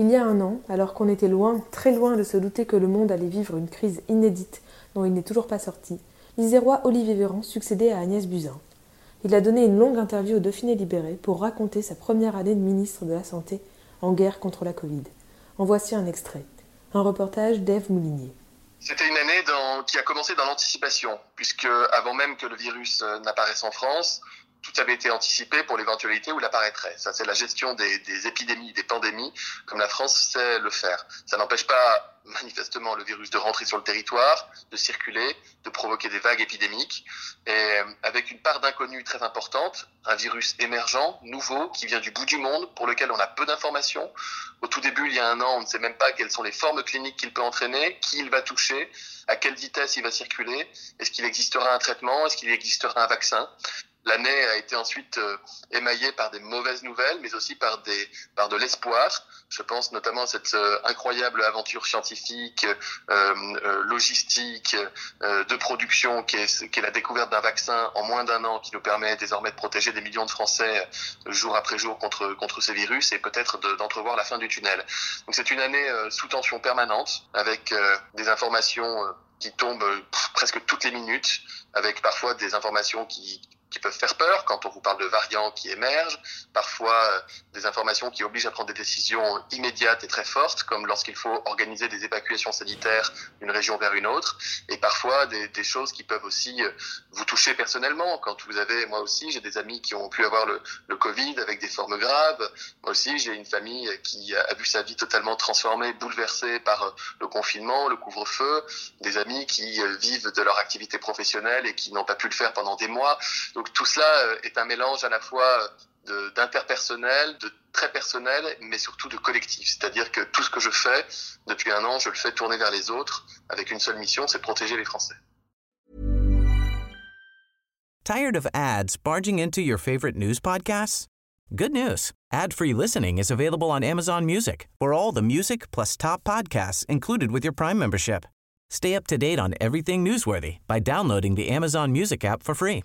Il y a un an, alors qu'on était loin, très loin de se douter que le monde allait vivre une crise inédite dont il n'est toujours pas sorti, l'Isérois Olivier Véran succédait à Agnès Buzyn. Il a donné une longue interview au Dauphiné Libéré pour raconter sa première année de ministre de la Santé en guerre contre la Covid. En voici un extrait. Un reportage d'Ève Moulinier. C'était une année qui a commencé dans l'anticipation, puisque avant même que le virus euh, n'apparaisse en France, tout avait été anticipé pour l'éventualité où il apparaîtrait. Ça, c'est la gestion des, épidémies, des pandémies, comme la France sait le faire. Ça n'empêche pas manifestement le virus de rentrer sur le territoire, de circuler, de provoquer des vagues épidémiques, et euh, avec une part d'inconnu très importante, un virus émergent, nouveau, qui vient du bout du monde, pour lequel on a peu d'informations. Au tout début, il y a un an, on ne sait même pas quelles sont les formes cliniques qu'il peut entraîner, qui il va toucher, à quelle vitesse il va circuler, est-ce qu'il existera un traitement, est-ce qu'il existera un vaccin. L'année a été ensuite euh, émaillée par des mauvaises nouvelles, mais aussi par des par de l'espoir. Je pense notamment à cette euh, incroyable aventure scientifique, euh, logistique, de production, qui est, la découverte d'un vaccin en moins d'un an, qui nous permet désormais de protéger des millions de Français jour après jour contre contre ces virus et peut-être d'entrevoir la fin du tunnel. Donc c'est une année sous tension permanente, avec des informations qui tombent presque toutes les minutes, avec parfois des informations qui qui peuvent faire peur quand on vous parle de variants qui émergent, parfois euh, des informations qui obligent à prendre des décisions immédiates et très fortes, comme lorsqu'il faut organiser des évacuations sanitaires d'une région vers une autre, et parfois des, choses qui peuvent aussi euh, vous toucher personnellement. Quand vous avez, moi aussi, j'ai des amis qui ont pu avoir le, le Covid avec des formes graves. Moi aussi, j'ai une famille qui a vu sa vie totalement transformée, bouleversée par euh, le confinement, le couvre-feu, des amis qui vivent de leur activité professionnelle et qui n'ont pas pu le faire pendant des mois. Donc tout cela euh, est un mélange à la fois d'interpersonnel, de, très personnel, mais surtout de collectif. C'est-à-dire que tout ce que je fais depuis un an, je le fais tourner vers les autres avec une seule mission, c'est protéger les Français. Tired of ads barging into your favorite news podcasts? Good news. Ad-free listening is available on Amazon Music for all the music plus top podcasts included with your Prime membership. Stay up to date on everything newsworthy by downloading the Amazon Music app for free